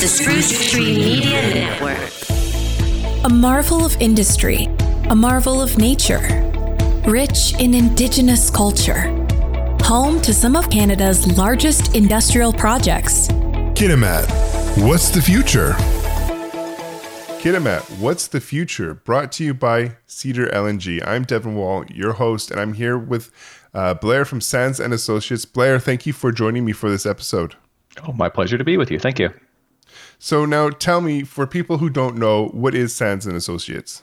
the Spruce Tree Media Network. A marvel of industry, a marvel of nature, rich in Indigenous culture, home to some of Canada's largest industrial projects. Kitimat, what's the future? Kitimat, what's the future? Brought to you by Cedar LNG. I'm Devin Wall, your host, and I'm here with uh, Blair from Sands and Associates. Blair, thank you for joining me for this episode. Oh, my pleasure to be with you. Thank you. So now tell me, for people who don't know, what is Sands and Associates?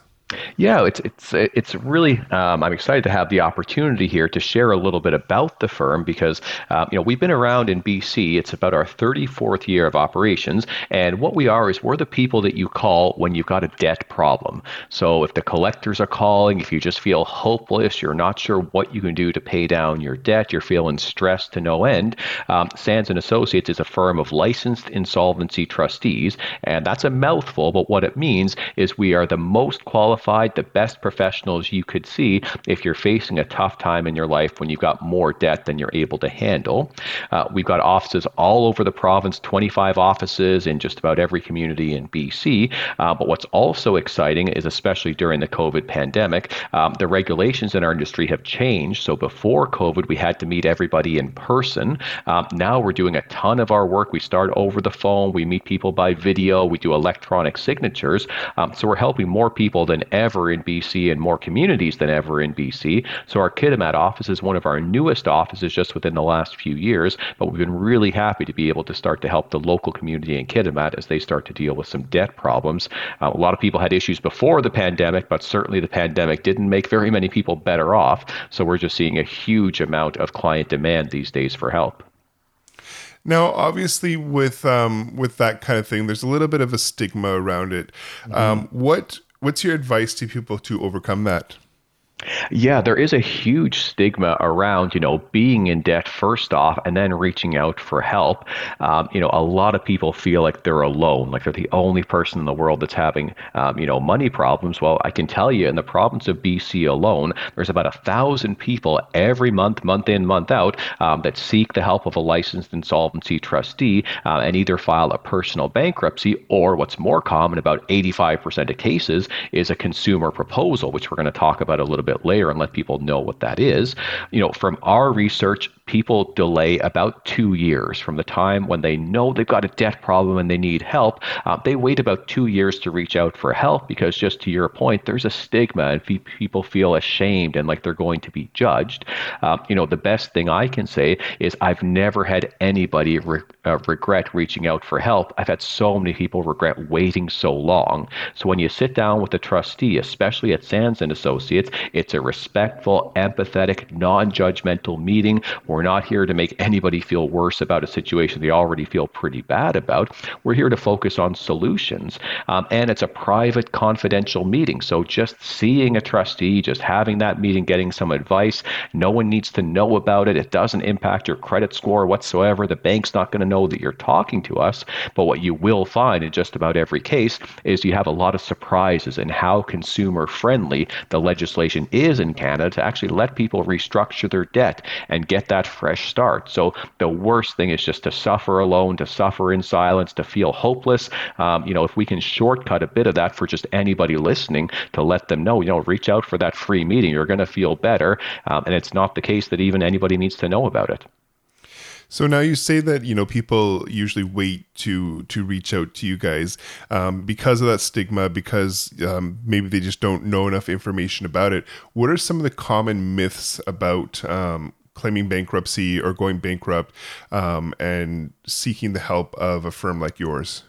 Yeah, it's it's it's really. Um, I'm excited to have the opportunity here to share a little bit about the firm because uh, you know we've been around in BC. It's about our 34th year of operations, and what we are is we're the people that you call when you've got a debt problem. So if the collectors are calling, if you just feel hopeless, you're not sure what you can do to pay down your debt, you're feeling stressed to no end. Um, Sands and Associates is a firm of licensed insolvency trustees, and that's a mouthful. But what it means is we are the most qualified qualified, the best professionals you could see if you're facing a tough time in your life when you've got more debt than you're able to handle. Uh, we've got offices all over the province, 25 offices in just about every community in BC. Uh, but what's also exciting is, especially during the COVID pandemic, um, the regulations in our industry have changed. So before COVID, we had to meet everybody in person. Um, now we're doing a ton of our work. We start over the phone, we meet people by video, we do electronic signatures. Um, so we're helping more people than ever in BC and more communities than ever in BC. So our Kitimat office is one of our newest offices just within the last few years, but we've been really happy to be able to start to help the local community in Kitimat as they start to deal with some debt problems. Uh, a lot of people had issues before the pandemic, but certainly the pandemic didn't make very many people better off. So we're just seeing a huge amount of client demand these days for help. Now, obviously, with um, with that kind of thing, there's a little bit of a stigma around it. Mm-hmm. Um, what what's your advice to people to overcome that? Yeah, there is a huge stigma around, you know, being in debt first off and then reaching out for help. Um, you know, a lot of people feel like they're alone, like they're the only person in the world that's having, um, you know, money problems. Well, I can tell you in the province of BC alone, there's about a thousand people every month, month in, month out, um, that seek the help of a licensed insolvency trustee uh, and either file a personal bankruptcy or what's more common, about 85% of cases, is a consumer proposal, which we're going to talk about a little bit later and let people know what that is. You know, from our research, people delay about two years from the time when they know they've got a debt problem and they need help. Uh, they wait about two years to reach out for help because, just to your point, there's a stigma and people feel ashamed and like they're going to be judged. Uh, you know, the best thing I can say is I've never had anybody re- uh, regret reaching out for help. I've had so many people regret waiting so long. So when you sit down with a trustee, especially at Sands and Associates, it's a respectful, empathetic, non-judgmental meeting. We're not here to make anybody feel worse about a situation they already feel pretty bad about. We're here to focus on solutions. Um, and it's a private, confidential meeting. So just seeing a trustee, just having that meeting, getting some advice, no one needs to know about it. It doesn't impact your credit score whatsoever. The bank's not going to know that you're talking to us. But what you will find in just about every case is you have a lot of surprises in how consumer friendly the legislation is in Canada to actually let people restructure their debt and get that fresh start. So the worst thing is just to suffer alone, to suffer in silence, to feel hopeless. Um, you know, if we can shortcut a bit of that for just anybody listening to let them know, you know, reach out for that free meeting. You're going to feel better. Um, and it's not the case that even anybody needs to know about it. So now you say that you know people usually wait to to reach out to you guys um, because of that stigma, because um, maybe they just don't know enough information about it. What are some of the common myths about um, claiming bankruptcy or going bankrupt um, and seeking the help of a firm like yours?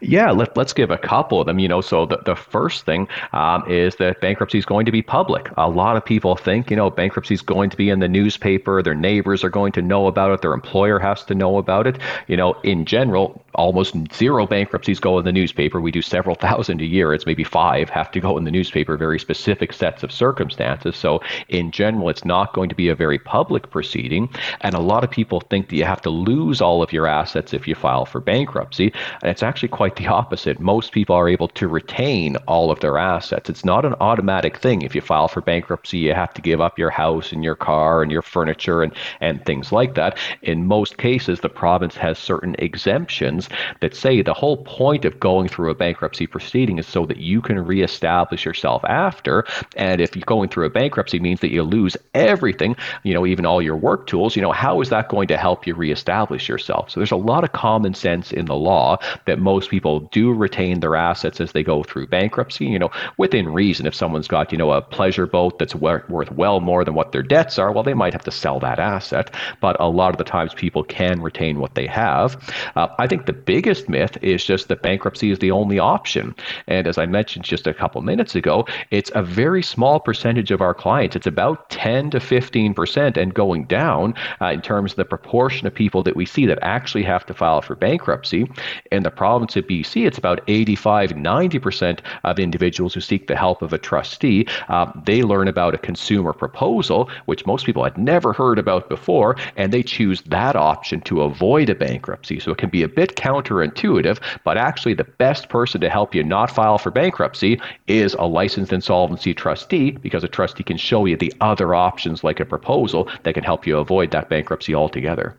Yeah, let, us give a couple of them. You know, so the, the first thing um, is that bankruptcy is going to be public. A lot of people think, you know, bankruptcy is going to be in the newspaper. Their neighbors are going to know about it. Their employer has to know about it. You know, in general, almost zero bankruptcies go in the newspaper. We do several thousand a year. It's maybe five have to go in the newspaper, very specific sets of circumstances. So, in general, it's not going to be a very public proceeding. And a lot of people think that you have to lose all of your assets if you file for bankruptcy. And it's actually quite the opposite. Most people are able to retain all of their assets. It's not an automatic thing. If you file for bankruptcy, you have to give up your house and your car and your furniture and, and things like that. In most cases, the province has certain exemptions that say the whole point of going through a bankruptcy proceeding is so that you can reestablish yourself after. And if you're going through a bankruptcy means that you lose everything, you know, even all your work tools, you know, how is that going to help you reestablish yourself? So there's a lot of common sense in the law that most people do retain their assets as they go through bankruptcy, you know, within reason. If someone's got, you know, a pleasure boat that's worth well more than what their debts are, well, they might have to sell that asset. But a lot of the times people can retain what they have. Uh, I think the biggest myth is just that bankruptcy is the only option. And as I mentioned just a couple minutes ago, it's a very small percentage of our clients. It's about 10 to 15% and going down uh, in terms of the proportion of people that we see that actually have to file for bankruptcy. In the province of BC, it's about 85, 90% of individuals who seek the help of a trustee. Uh, they learn about a consumer proposal, which most people had never heard about before, and they choose that option to avoid a bankruptcy. So it can be a bit counterintuitive, but actually, the best person to help you not file for bankruptcy is a licensed insolvency trustee because a trustee can show you the other options like a proposal that can help you avoid that bankruptcy altogether.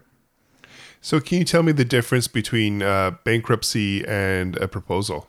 So, can you tell me the difference between uh, bankruptcy and a proposal?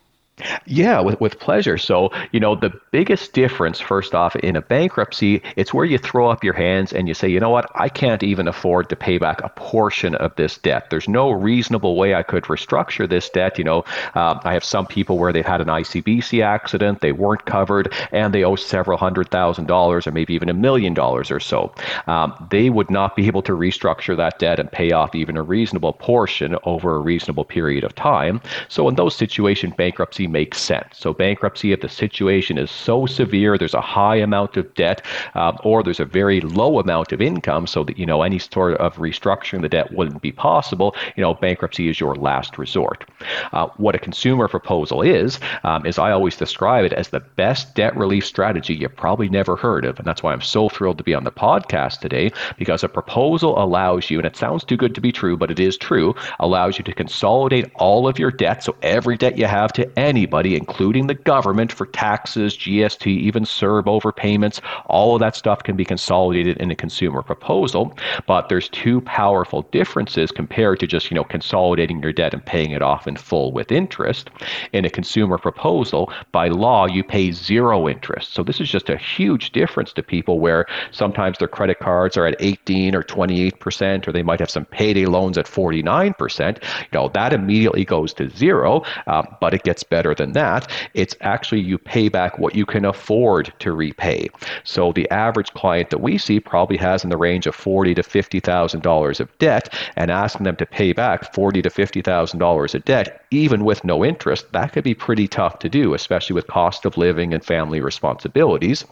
Yeah, with, with pleasure. So, you know, the biggest difference, first off, in a bankruptcy, it's where you throw up your hands and you say, you know what, I can't even afford to pay back a portion of this debt. There's no reasonable way I could restructure this debt. You know, uh, I have some people where they've had an ICBC accident, they weren't covered, and they owe several hundred thousand dollars or maybe even a million dollars or so. Um, they would not be able to restructure that debt and pay off even a reasonable portion over a reasonable period of time. So, in those situations, bankruptcy makes sense. So, bankruptcy, if the situation is so severe, there's a high amount of debt, uh, or there's a very low amount of income, so that you know any sort of restructuring the debt wouldn't be possible. You know, bankruptcy is your last resort. Uh, what a consumer proposal is, um, is I always describe it as the best debt relief strategy you probably never heard of, and that's why I'm so thrilled to be on the podcast today because a proposal allows you, and it sounds too good to be true, but it is true, allows you to consolidate all of your debt, so every debt you have to any anybody, including the government, for taxes, GST, even CERB overpayments. All of that stuff can be consolidated in a consumer proposal. But there's two powerful differences compared to just, you know, consolidating your debt and paying it off in full with interest. In a consumer proposal, by law, you pay zero interest. So this is just a huge difference to people where sometimes their credit cards are at 18 or 28%, or they might have some payday loans at 49%. You know, that immediately goes to zero, uh, but it gets better better than that. It's actually you pay back what you can afford to repay. So the average client that we see probably has in the range of forty to fifty thousand dollars of debt, and asking them to pay back forty to fifty thousand dollars of debt, even with no interest, that could be pretty tough to do, especially with cost of living and family responsibilities.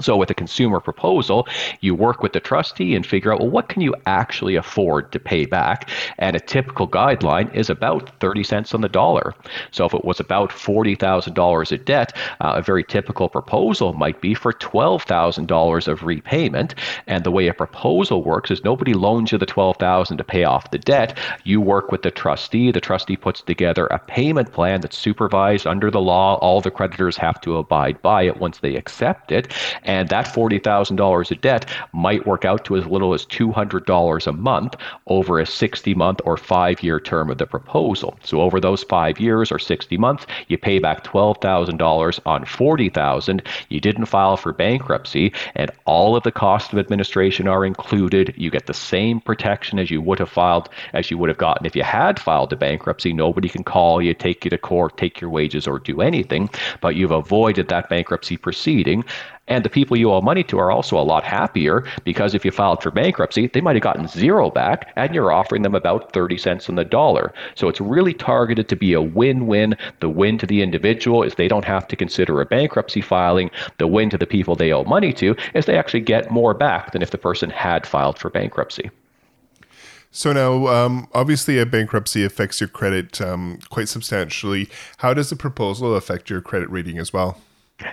So with a consumer proposal, you work with the trustee and figure out, well, what can you actually afford to pay back? And a typical guideline is about 30 cents on the dollar. So if it was about $40,000 of debt, uh, a very typical proposal might be for $12,000 of repayment. And the way a proposal works is nobody loans you the 12,000 to pay off the debt. You work with the trustee. The trustee puts together a payment plan that's supervised under the law. All the creditors have to abide by it once they accept it. And that $40,000 of debt might work out to as little as $200 a month over a 60 month or five year term of the proposal. So over those five years or 60 months, you pay back $12,000 on $40,000. You didn't file for bankruptcy and all of the costs of administration are included. You get the same protection as you would have filed as you would have gotten if you had filed a bankruptcy. Nobody can call you, take you to court, take your wages or do anything, but you've avoided that bankruptcy proceeding. And the people you owe money to are also a lot happier because if you filed for bankruptcy, they might have gotten zero back and you're offering them about 30 cents on the dollar. So it's really targeted to be a win win. The win to the individual is they don't have to consider a bankruptcy filing. The win to the people they owe money to is they actually get more back than if the person had filed for bankruptcy. So now, um, obviously, a bankruptcy affects your credit um, quite substantially. How does the proposal affect your credit rating as well?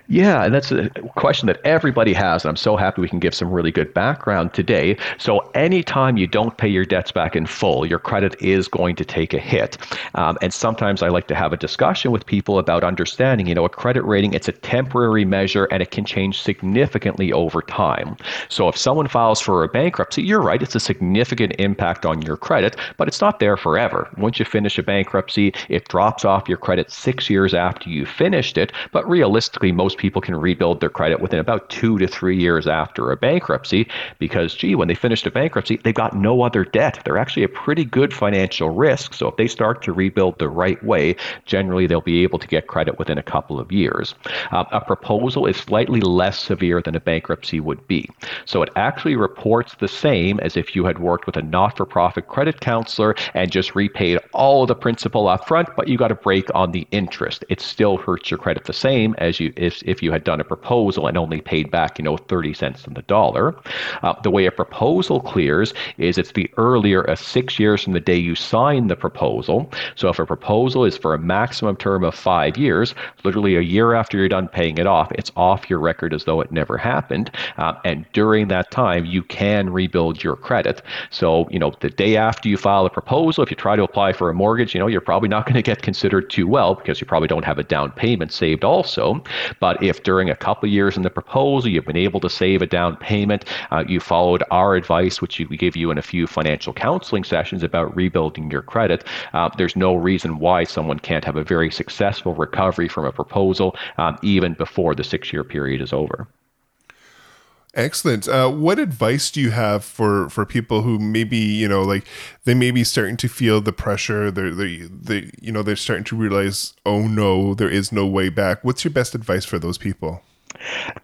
Yeah, and that's a question that everybody has, and I'm so happy we can give some really good background today. So, anytime you don't pay your debts back in full, your credit is going to take a hit. Um, and sometimes I like to have a discussion with people about understanding, you know, a credit rating, it's a temporary measure and it can change significantly over time. So, if someone files for a bankruptcy, you're right, it's a significant impact on your credit, but it's not there forever. Once you finish a bankruptcy, it drops off your credit six years after you finished it, but realistically, most people can rebuild their credit within about two to three years after a bankruptcy because, gee, when they finished a bankruptcy, they've got no other debt. They're actually a pretty good financial risk. So if they start to rebuild the right way, generally they'll be able to get credit within a couple of years. Uh, a proposal is slightly less severe than a bankruptcy would be. So it actually reports the same as if you had worked with a not for profit credit counselor and just repaid all of the principal up front, but you got a break on the interest. It still hurts your credit the same as you if, if you had done a proposal and only paid back, you know, 30 cents on the dollar. Uh, the way a proposal clears is it's the earlier of six years from the day you sign the proposal. So if a proposal is for a maximum term of five years, literally a year after you're done paying it off, it's off your record as though it never happened. Uh, and during that time, you can rebuild your credit. So, you know, the day after you file a proposal, if you try to apply for a mortgage, you know, you're probably not going to get considered too well because you probably don't have a down payment saved also. But if during a couple of years in the proposal you've been able to save a down payment, uh, you followed our advice, which we give you in a few financial counseling sessions about rebuilding your credit, uh, there's no reason why someone can't have a very successful recovery from a proposal um, even before the six year period is over. Excellent. Uh, what advice do you have for for people who maybe you know like they may be starting to feel the pressure? They're they they you know they're starting to realize, oh no, there is no way back. What's your best advice for those people?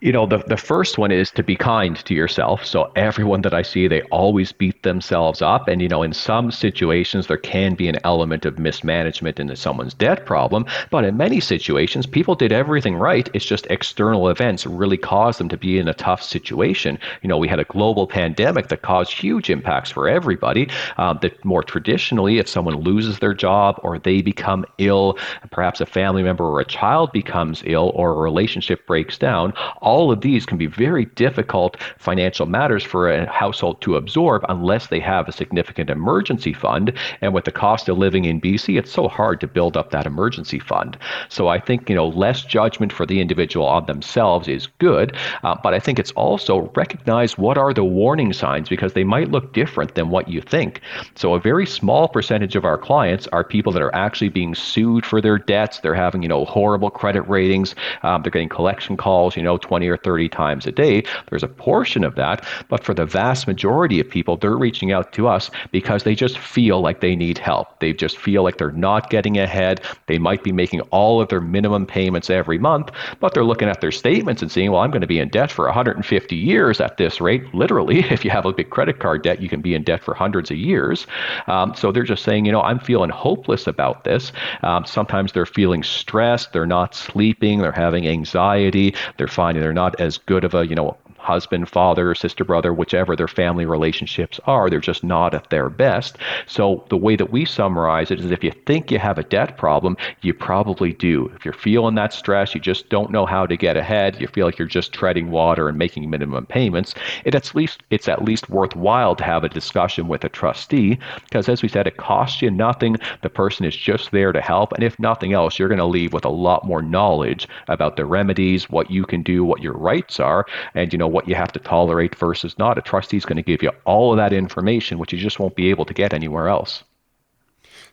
You know, the, the first one is to be kind to yourself. So, everyone that I see, they always beat themselves up. And, you know, in some situations, there can be an element of mismanagement into someone's debt problem. But in many situations, people did everything right. It's just external events really caused them to be in a tough situation. You know, we had a global pandemic that caused huge impacts for everybody. Uh, that more traditionally, if someone loses their job or they become ill, perhaps a family member or a child becomes ill or a relationship breaks down down, all of these can be very difficult financial matters for a household to absorb unless they have a significant emergency fund. And with the cost of living in BC, it's so hard to build up that emergency fund. So I think, you know, less judgment for the individual on themselves is good. Uh, but I think it's also recognize what are the warning signs because they might look different than what you think. So a very small percentage of our clients are people that are actually being sued for their debts. They're having, you know, horrible credit ratings. Um, they're getting collection calls calls, you know, 20 or 30 times a day. There's a portion of that. But for the vast majority of people, they're reaching out to us because they just feel like they need help. They just feel like they're not getting ahead. They might be making all of their minimum payments every month, but they're looking at their statements and saying, well, I'm going to be in debt for 150 years at this rate. Literally, if you have a big credit card debt, you can be in debt for hundreds of years. Um, so they're just saying, you know, I'm feeling hopeless about this. Um, sometimes they're feeling stressed, they're not sleeping, they're having anxiety, they're finding they're not as good of a you know husband, father, sister, brother, whichever their family relationships are. They're just not at their best. So the way that we summarize it is if you think you have a debt problem, you probably do. If you're feeling that stress, you just don't know how to get ahead, you feel like you're just treading water and making minimum payments, it at least it's at least worthwhile to have a discussion with a trustee because as we said, it costs you nothing. The person is just there to help. And if nothing else, you're going to leave with a lot more knowledge about the remedies, what you can do, what your rights are, and you know what you have to tolerate versus not. A trustee is going to give you all of that information, which you just won't be able to get anywhere else.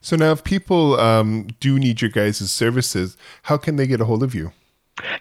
So now, if people um, do need your guys' services, how can they get a hold of you?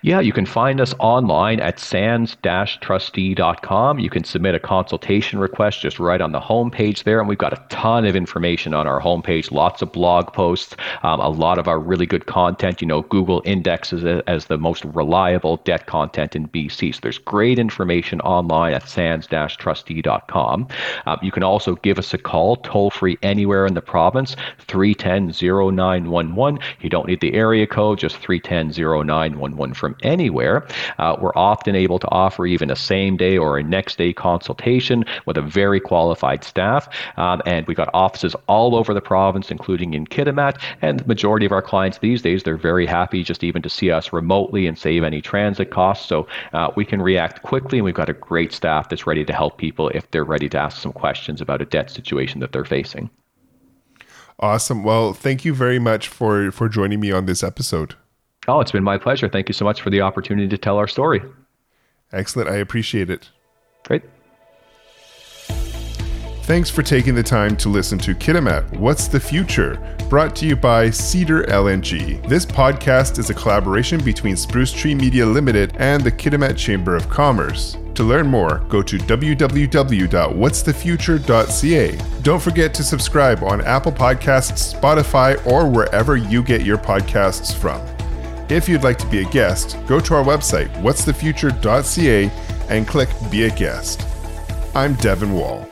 Yeah, you can find us online at sands-trustee.com. You can submit a consultation request just right on the homepage there, and we've got a ton of information on our homepage, lots of blog posts, um, a lot of our really good content. You know, Google indexes it as the most reliable debt content in BC. So there's great information online at sands-trustee.com. Um, you can also give us a call, toll-free anywhere in the province, 310-0911. You don't need the area code, just 310-0911 from from anywhere. Uh, we're often able to offer even a same day or a next day consultation with a very qualified staff. Um, and we've got offices all over the province, including in Kitimat. And the majority of our clients these days, they're very happy just even to see us remotely and save any transit costs. So uh, we can react quickly, and we've got a great staff that's ready to help people if they're ready to ask some questions about a debt situation that they're facing. Awesome. Well, thank you very much for for joining me on this episode. Oh, it's been my pleasure. Thank you so much for the opportunity to tell our story. Excellent. I appreciate it. Great. Thanks for taking the time to listen to Kitimat What's the Future, brought to you by Cedar LNG. This podcast is a collaboration between Spruce Tree Media Limited and the Kitimat Chamber of Commerce. To learn more, go to www.whatsthefuture.ca. Don't forget to subscribe on Apple Podcasts, Spotify, or wherever you get your podcasts from. If you'd like to be a guest, go to our website, whatsthefuture.ca, and click Be a Guest. I'm Devin Wall.